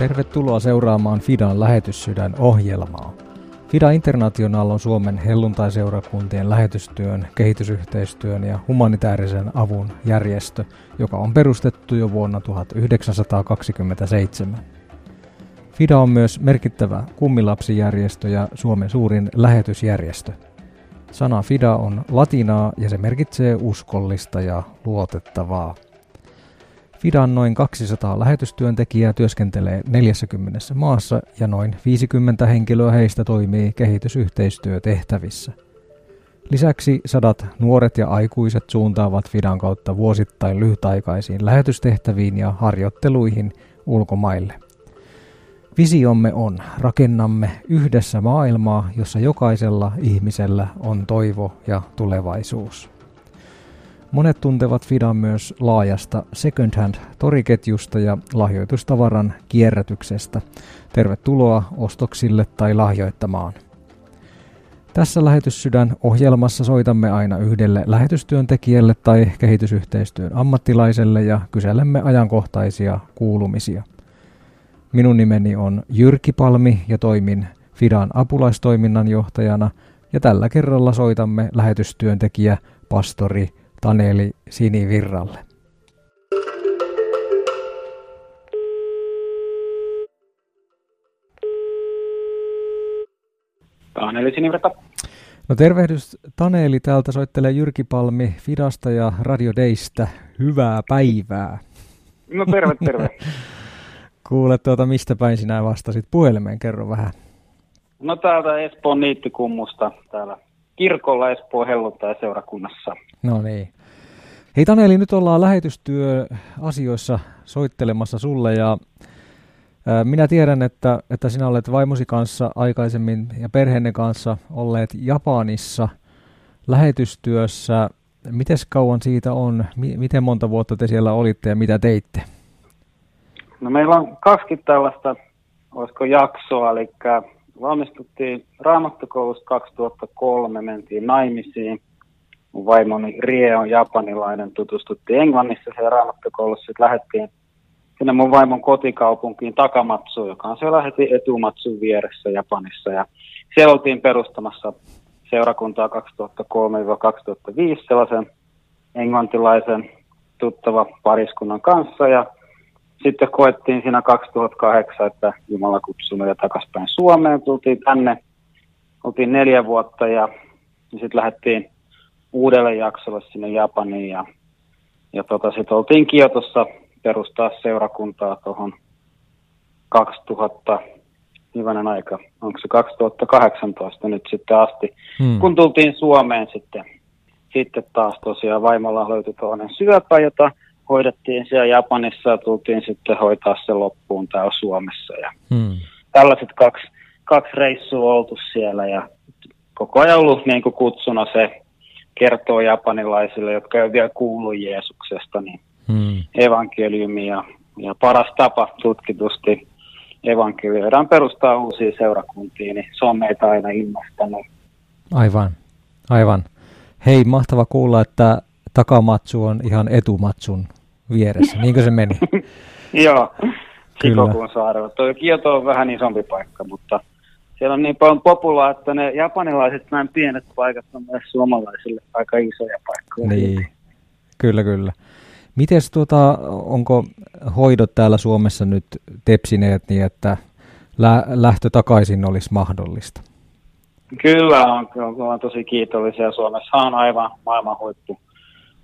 Tervetuloa seuraamaan Fidan lähetyssydän ohjelmaa. Fida International on Suomen helluntaiseurakuntien lähetystyön, kehitysyhteistyön ja humanitaarisen avun järjestö, joka on perustettu jo vuonna 1927. Fida on myös merkittävä kummilapsijärjestö ja Suomen suurin lähetysjärjestö. Sana Fida on latinaa ja se merkitsee uskollista ja luotettavaa. Fidan noin 200 lähetystyöntekijää työskentelee 40 maassa ja noin 50 henkilöä heistä toimii kehitysyhteistyötehtävissä. Lisäksi sadat nuoret ja aikuiset suuntaavat Fidan kautta vuosittain lyhytaikaisiin lähetystehtäviin ja harjoitteluihin ulkomaille. Visiomme on, rakennamme yhdessä maailmaa, jossa jokaisella ihmisellä on toivo ja tulevaisuus. Monet tuntevat Fidan myös laajasta second hand toriketjusta ja lahjoitustavaran kierrätyksestä. Tervetuloa ostoksille tai lahjoittamaan. Tässä lähetyssydän ohjelmassa soitamme aina yhdelle lähetystyöntekijälle tai kehitysyhteistyön ammattilaiselle ja kyselemme ajankohtaisia kuulumisia. Minun nimeni on Jyrki Palmi ja toimin Fidan apulaistoiminnan johtajana ja tällä kerralla soitamme lähetystyöntekijä pastori Taneli Sinivirralle. Taneli Sinivirta. No tervehdys Taneli, täältä soittelee Jyrki Palmi Fidasta ja Radio Daystä. Hyvää päivää. No terve, terve. Kuule, tuota, mistä päin sinä vastasit puhelimeen, kerro vähän. No täältä Espoon niittykummusta, täällä kirkolla Espoon helluntai seurakunnassa. No niin. Hei Taneli, nyt ollaan lähetystyöasioissa soittelemassa sulle ja minä tiedän, että, että sinä olet vaimosi kanssa aikaisemmin ja perheenne kanssa olleet Japanissa lähetystyössä. Miten kauan siitä on? Miten monta vuotta te siellä olitte ja mitä teitte? No meillä on kaksi tällaista, olisiko jaksoa, eli valmistuttiin Raamattokoulusta 2003, mentiin naimisiin. Vaimoni Rie on japanilainen, tutustuttiin Englannissa siellä Raamattokoulussa, sitten lähdettiin sinne mun vaimon kotikaupunkiin Takamatsuun, joka on siellä heti etumatsun vieressä Japanissa. Ja siellä oltiin perustamassa seurakuntaa 2003-2005 sellaisen englantilaisen tuttava pariskunnan kanssa ja sitten koettiin siinä 2008, että Jumala kutsunut ja takaspäin Suomeen. Tultiin tänne, oltiin neljä vuotta ja, ja sitten lähdettiin uudelle jaksolle sinne Japaniin ja, ja tota, sitten oltiin Kiotossa perustaa seurakuntaa tuohon 2000, hyvänen aika, onko se 2018 nyt sitten asti, hmm. kun tultiin Suomeen sitten, sitten taas tosiaan vaimolla löytyi toinen syöpä, jota hoidettiin siellä Japanissa ja tultiin sitten hoitaa se loppuun täällä Suomessa. Ja hmm. Tällaiset kaksi, kaksi reissua oltu siellä ja koko ajan ollut niin kuin kutsuna se kertoo japanilaisille, jotka ei vielä kuulu Jeesuksesta, niin hmm. evankeliumi ja, ja paras tapa tutkitusti evankelioidaan perustaa uusia seurakuntia, niin se on meitä aina innostanut. Aivan, aivan. Hei, mahtava kuulla, että takamatsu on ihan etumatsun vieressä. Niinkö se meni? Joo, Shikokuun saarella. Tuo Kioto on vähän isompi paikka, mutta siellä on niin paljon populaa, että ne japanilaiset näin pienet paikat on myös suomalaisille aika isoja paikkoja. Niin, kyllä kyllä. Mites tuota, onko hoidot täällä Suomessa nyt tepsineet niin, että lä- lähtö takaisin olisi mahdollista? Kyllä on, kyllä on tosi kiitollisia. Suomessa on aivan maailman huippu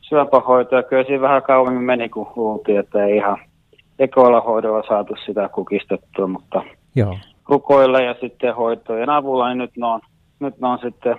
syöpähoito ja kyllä siinä vähän kauemmin meni, kun luultiin, että ei ihan ekoilla hoidolla saatu sitä kukistettua, mutta Joo. Rukoilla ja sitten hoitojen avulla, niin nyt ne on, nyt ne on sitten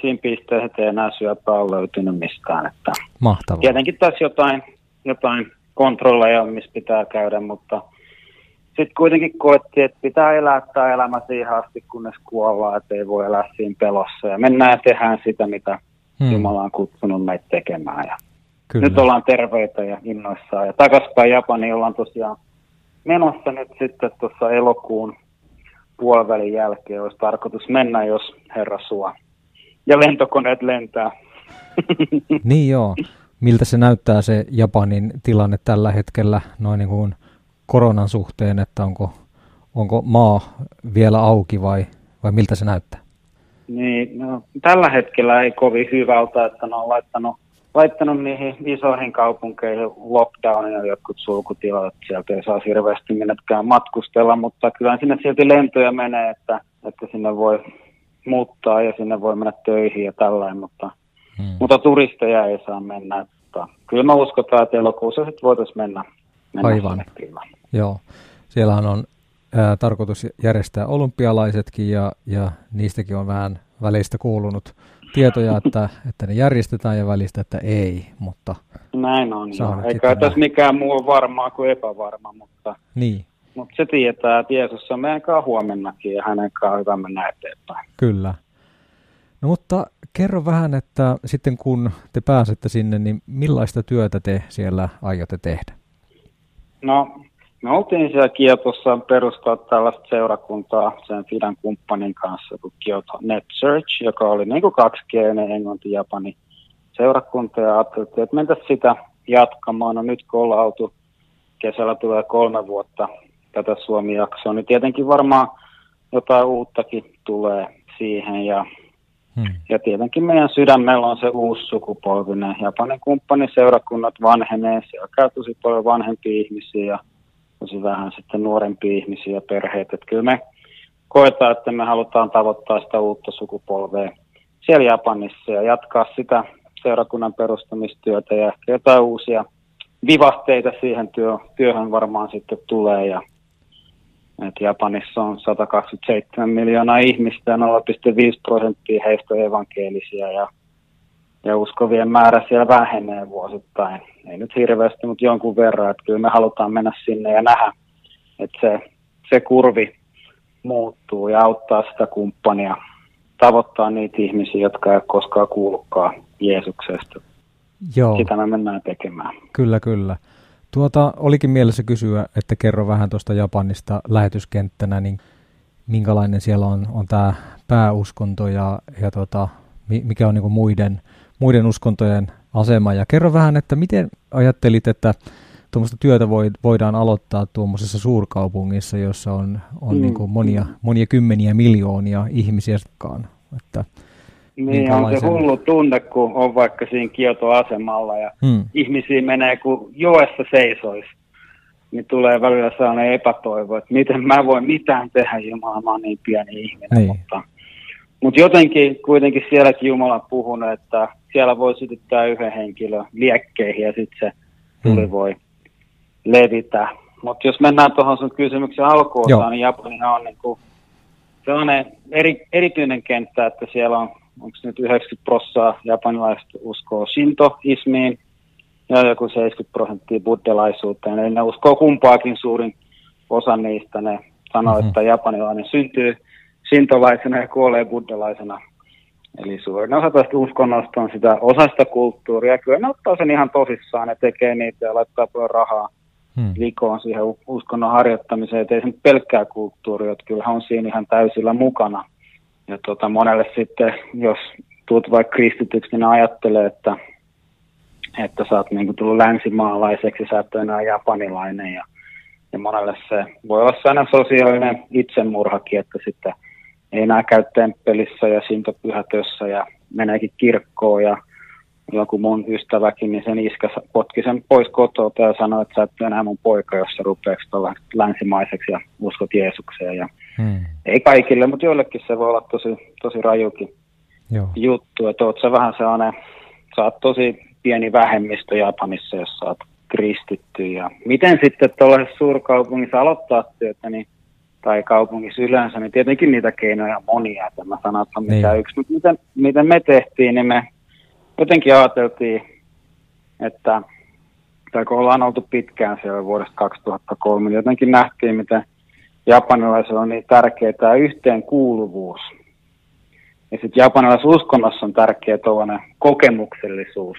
siinä pisteessä, että ei enää syöpää ole löytynyt mistään. Että Mahtavaa. Tietenkin tässä jotain, jotain kontrolleja, missä pitää käydä, mutta sitten kuitenkin koettiin, että pitää elää tämä elämä siihen asti, kunnes kuollaan, että ei voi elää siinä pelossa. Ja mennään ja tehdään sitä, mitä hmm. Jumala on kutsunut meitä tekemään. Ja Kyllä. Nyt ollaan terveitä ja innoissaan. Ja takaspäin Japaniin ollaan tosiaan menossa nyt sitten tuossa elokuun puolivälin jälkeen. Olisi tarkoitus mennä, jos Herra suo. Ja lentokoneet lentää. niin joo. Miltä se näyttää se Japanin tilanne tällä hetkellä noin niin kuin koronan suhteen, että onko onko maa vielä auki vai, vai miltä se näyttää? Niin, no, tällä hetkellä ei kovin hyvältä, että ne on laittanut, laittanut niihin isoihin kaupunkeihin lockdownin ja jotkut sulkutilat, sieltä ei saa hirveästi minnekään matkustella, mutta kyllä sinne silti lentoja menee, että, että sinne voi muuttaa ja sinne voi mennä töihin ja tällainen, mutta, hmm. mutta turisteja ei saa mennä. Että kyllä mä uskotaan, että elokuussa sitten voitaisiin mennä, mennä Aivan. Joo, siellähän on ää, tarkoitus järjestää olympialaisetkin ja, ja niistäkin on vähän välistä kuulunut tietoja, että, että ne järjestetään ja välistä, että ei, mutta... Näin on, joo. Eikä tässä mikään muu ole varmaa kuin epävarma, mutta... Niin. Mutta se tietää, että Jeesus on meidän kanssa huomennakin ja hänen kanssa hyvä mennä eteenpäin. Kyllä. No mutta kerro vähän, että sitten kun te pääsette sinne, niin millaista työtä te siellä aiotte tehdä? No me oltiin siellä Kiotossa perustaa tällaista seurakuntaa sen Fidan kumppanin kanssa kuin Kyoto Net Search, joka oli niin kuin kaksikielinen englanti-japani seurakunta ja ajattelin, että mentäisiin sitä jatkamaan. No nyt kun ollaan oltu, kesällä tulee kolme vuotta tätä Suomi-jaksoa, niin tietenkin varmaan jotain uuttakin tulee siihen ja Hmm. Ja tietenkin meidän sydämellä on se uusi sukupolvinen. Japanin kumppaniseurakunnat vanhenee, siellä käy tosi paljon vanhempia ihmisiä ja tosi vähän sitten nuorempia ihmisiä ja perheitä. Että kyllä me koetaan, että me halutaan tavoittaa sitä uutta sukupolvea siellä Japanissa ja jatkaa sitä seurakunnan perustamistyötä ja ehkä jotain uusia vivahteita siihen työ, työhön varmaan sitten tulee. Ja, että Japanissa on 127 miljoonaa ihmistä ja 0,5 prosenttia heistä on evankelisia ja ja uskovien määrä siellä vähenee vuosittain. Ei nyt hirveästi, mutta jonkun verran. Että kyllä me halutaan mennä sinne ja nähdä, että se, se kurvi muuttuu ja auttaa sitä kumppania tavoittaa niitä ihmisiä, jotka ei koskaan kuullutkaan Jeesuksesta. Joo. Sitä me mennään tekemään. Kyllä, kyllä. Tuota, olikin mielessä kysyä, että kerro vähän tuosta Japanista lähetyskenttänä, niin minkälainen siellä on, on tämä pääuskonto ja, ja tuota, mikä on niin muiden muiden uskontojen asema. Ja kerro vähän, että miten ajattelit, että tuommoista työtä voi, voidaan aloittaa tuommoisessa suurkaupungissa, jossa on, on mm. niin kuin monia, monia kymmeniä miljoonia ihmisiä. Että niin on se hullu tunne, kun on vaikka siinä Kioto-asemalla ja hmm. ihmisiä menee, kun joessa seisoisi. Niin tulee välillä sellainen epätoivo, että miten mä voin mitään tehdä, Jumala, mä oon niin pieni ihminen. Niin. Mutta, mutta jotenkin kuitenkin sielläkin Jumala on puhunut, että siellä voi sytyttää yhden henkilön liekkeihin ja sitten se tuli hmm. voi levitä. Mutta jos mennään tuohon sun kysymyksen alkuun, niin Japanihan on niinku sellainen eri, erityinen kenttä, että siellä on onko nyt 90 prosenttia japanilaista uskoo shintoismiin ja joku 70 prosenttia buddhalaisuuteen. Eli ne uskoo kumpaakin suurin osa niistä. Ne sanoo, mm-hmm. että japanilainen syntyy shintolaisena ja kuolee buddhalaisena. Eli suurin osa tästä uskonnosta on sitä osasta kulttuuria. Kyllä ne ottaa sen ihan tosissaan, ne tekee niitä ja laittaa paljon rahaa hmm. likoon siihen uskonnon harjoittamiseen. Että ei se pelkkää kulttuuria, että kyllähän on siinä ihan täysillä mukana. Ja tota, monelle sitten, jos tulet vaikka kristityksi, niin ajattelee, että, että sä oot niin tullut länsimaalaiseksi, sä et ole enää japanilainen. Ja, ja monelle se voi olla sellainen sosiaalinen itsemurhakin, että sitten ei enää käy temppelissä ja sintopyhätössä ja meneekin kirkkoon ja joku mun ystäväkin, niin sen iskä potki sen pois kotoa ja sanoi, että sä et enää mun poika, jos sä rupeaksi tuolla länsimaiseksi ja uskot Jeesukseen. Ja hmm. Ei kaikille, mutta joillekin se voi olla tosi, tosi rajukin Joo. juttu, että oot sä vähän sellainen, sä oot tosi pieni vähemmistö Japanissa, jos sä oot kristitty. Ja miten sitten tuollaisessa suurkaupungissa aloittaa työtä, niin tai kaupungissa yleensä, niin tietenkin niitä keinoja monia, että mä sanon, että mitä niin. yksi. Mutta miten, miten me tehtiin, niin me jotenkin ajateltiin, että tai kun ollaan oltu pitkään siellä vuodesta 2003, niin jotenkin nähtiin, miten japanilaisilla on niin tärkeää tämä yhteenkuuluvuus. Ja sitten japanilaisessa uskonnossa on tärkeä tuollainen kokemuksellisuus.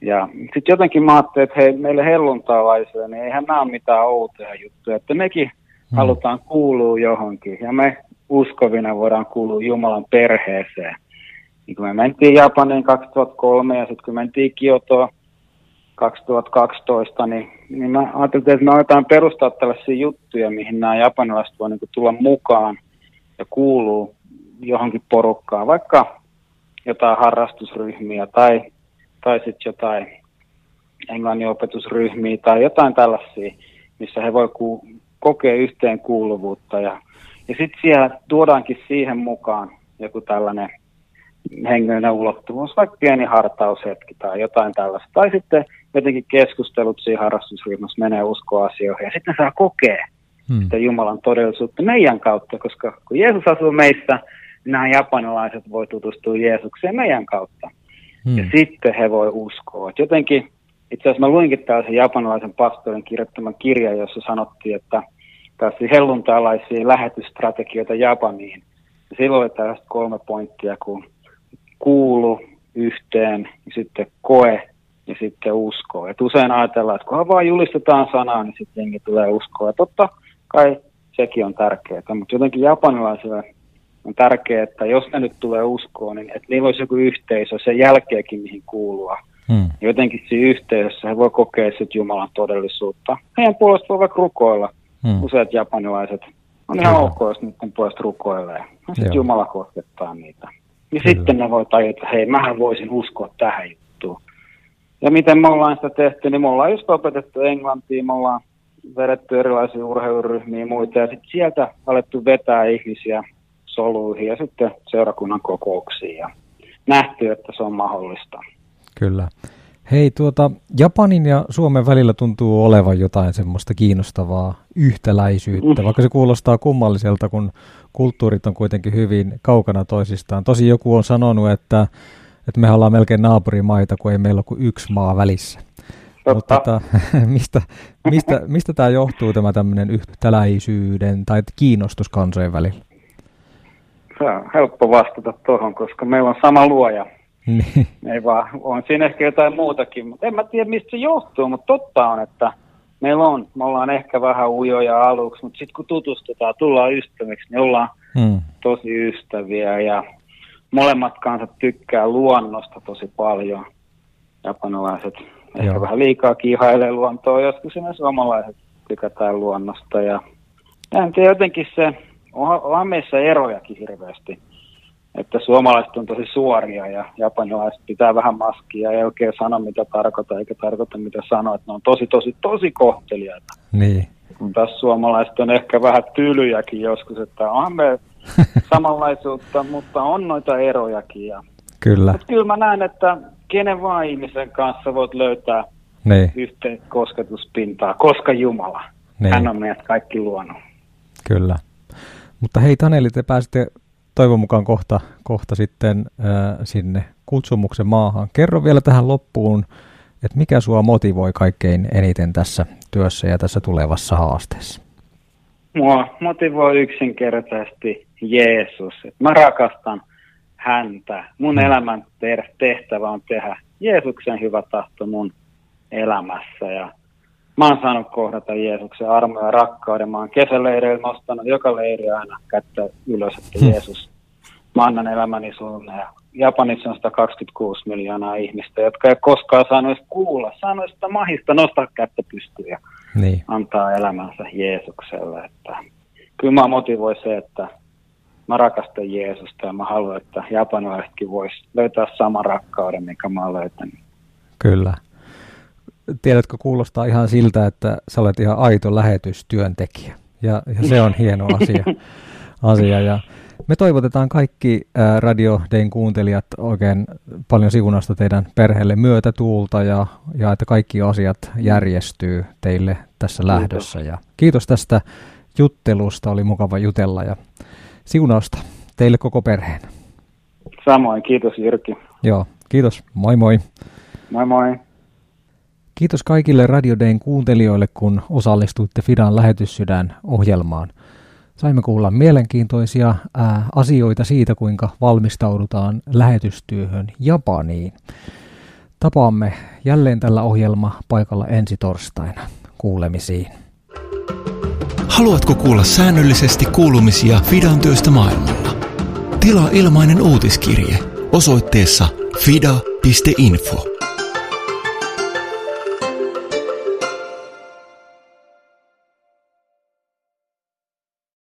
Ja sitten jotenkin mä ajattelin, että hei, meille helluntalaisille, niin eihän nämä ole mitään outoja juttuja, että mekin hmm. halutaan kuulua johonkin. Ja me uskovina voidaan kuulua Jumalan perheeseen. Niin kun me mentiin Japaniin 2003 ja sitten kun mentiin Kiotoon 2012, niin, niin mä ajattelin, että me aletaan perustaa tällaisia juttuja, mihin nämä japanilaiset voi niin tulla mukaan ja kuuluu johonkin porukkaan, vaikka jotain harrastusryhmiä tai, tai sitten jotain englannin opetusryhmiä tai jotain tällaisia, missä he voi kokea yhteen kuuluvuutta. Ja, ja sitten siellä tuodaankin siihen mukaan joku tällainen hengellinen ulottuvuus, vaikka pieni hartaushetki tai jotain tällaista. Tai sitten jotenkin keskustelut siinä harrastusryhmässä menee uskoasioihin ja sitten saa kokea hmm. sitä Jumalan todellisuutta meidän kautta, koska kun Jeesus asuu meissä, niin nämä japanilaiset voi tutustua Jeesukseen meidän kautta. Hmm. Ja sitten he voi uskoa. Et jotenkin, itse asiassa mä luinkin tällaisen japanilaisen pastorin kirjoittaman kirjan, jossa sanottiin, että tässä helluntalaisia lähetysstrategioita Japaniin. Ja silloin oli tällaiset kolme pointtia, kun kuulu yhteen, ja sitten koe ja sitten usko. Et usein ajatellaan, että kunhan vaan julistetaan sanaa, niin sitten jengi tulee uskoa. Ja totta kai sekin on tärkeää, mutta jotenkin japanilaisille on tärkeää, että jos ne nyt tulee uskoon, niin että niillä olisi joku yhteisö sen jälkeenkin, mihin kuulua. Hmm. Jotenkin siinä yhteisössä he voi kokea sitten Jumalan todellisuutta. Heidän puolesta voi vaikka rukoilla. Hmm. Useat japanilaiset on ihan ok, jos niiden puolesta rukoilee. Sitten Jumala koskettaa niitä. Ja Kyllä. sitten ne voi tajuta, että hei, mähän voisin uskoa tähän juttuun. Ja miten me ollaan sitä tehty, niin me ollaan just opetettu englantia, me ollaan vedetty erilaisia urheiluryhmiä ja muita, ja sitten sieltä alettu vetää ihmisiä soluihin ja sitten seurakunnan kokouksiin, ja nähty, että se on mahdollista. Kyllä. Hei, tuota, Japanin ja Suomen välillä tuntuu olevan jotain semmoista kiinnostavaa yhtäläisyyttä, mm. vaikka se kuulostaa kummalliselta, kun kulttuurit on kuitenkin hyvin kaukana toisistaan. Tosi joku on sanonut, että, että me ollaan melkein naapurimaita, kun ei meillä ole kuin yksi maa välissä. Mutta tota, mistä, mistä, mistä tämä johtuu, tämä tämmöinen yhtäläisyyden tai kiinnostus kansojen välillä? Se on helppo vastata tuohon, koska meillä on sama luoja. Niin. Ei vaan, on siinä ehkä jotain muutakin, mutta en mä tiedä mistä se johtuu, mutta totta on, että meillä on, me ollaan ehkä vähän ujoja aluksi, mutta sitten kun tutustutaan, tullaan ystäviksi, niin ollaan hmm. tosi ystäviä ja molemmat kansat tykkää luonnosta tosi paljon. Japanilaiset ehkä Joo. vähän liikaa kiihailee luontoa, joskus myös suomalaiset tykätään luonnosta ja en tiedä, jotenkin se, onhan meissä erojakin hirveästi että suomalaiset on tosi suoria ja japanilaiset pitää vähän maskia ja oikein sano mitä tarkoittaa eikä tarkoita mitä sanoo, että ne on tosi tosi tosi kohteliaita. Niin. Kun taas suomalaiset on ehkä vähän tylyjäkin joskus, että onhan me samanlaisuutta, mutta on noita erojakin. Ja... Kyllä. Mutta kyllä mä näen, että kenen vaan ihmisen kanssa voit löytää niin. yhteen kosketuspintaa, koska Jumala. Niin. Hän on meidät kaikki luonut. Kyllä. Mutta hei Taneli, te pääsitte toivon mukaan kohta, kohta sitten äh, sinne kutsumuksen maahan. Kerro vielä tähän loppuun, että mikä sua motivoi kaikkein eniten tässä työssä ja tässä tulevassa haasteessa? Mua motivoi yksinkertaisesti Jeesus. Mä rakastan häntä. Mun mm. elämän tehtävä on tehdä Jeesuksen hyvä tahto mun elämässä. Ja mä oon saanut kohdata Jeesuksen armoja ja rakkauden. Mä oon kesäleireillä nostanut joka leiri aina kättä ylös, että hmm. Jeesus, mä annan elämäni sulle. Ja Japanissa on 126 miljoonaa ihmistä, jotka ei koskaan saanut edes kuulla, saanut sitä mahista nostaa kättä pystyyn ja niin. antaa elämänsä Jeesukselle. Että kyllä mä motivoi se, että mä rakastan Jeesusta ja mä haluan, että japanilaisetkin vois löytää saman rakkauden, mikä mä oon löytänyt. Kyllä tiedätkö, kuulostaa ihan siltä, että sä olet ihan aito lähetystyöntekijä. Ja, ja se on hieno asia. asia. Ja me toivotetaan kaikki ää, Radio Dayn kuuntelijat oikein paljon siunasta teidän perheelle myötätuulta ja, ja että kaikki asiat järjestyy teille tässä kiitos. lähdössä. Ja kiitos tästä juttelusta, oli mukava jutella ja siunausta teille koko perheen. Samoin, kiitos Jyrki. Joo, kiitos. Moi moi. Moi moi. Kiitos kaikille Radio Dayn kuuntelijoille, kun osallistuitte Fidan lähetyssydän ohjelmaan. Saimme kuulla mielenkiintoisia ää, asioita siitä, kuinka valmistaudutaan lähetystyöhön Japaniin. Tapaamme jälleen tällä ohjelma paikalla ensi torstaina. Kuulemisiin. Haluatko kuulla säännöllisesti kuulumisia Fidan työstä maailmalla? Tilaa ilmainen uutiskirje osoitteessa fida.info.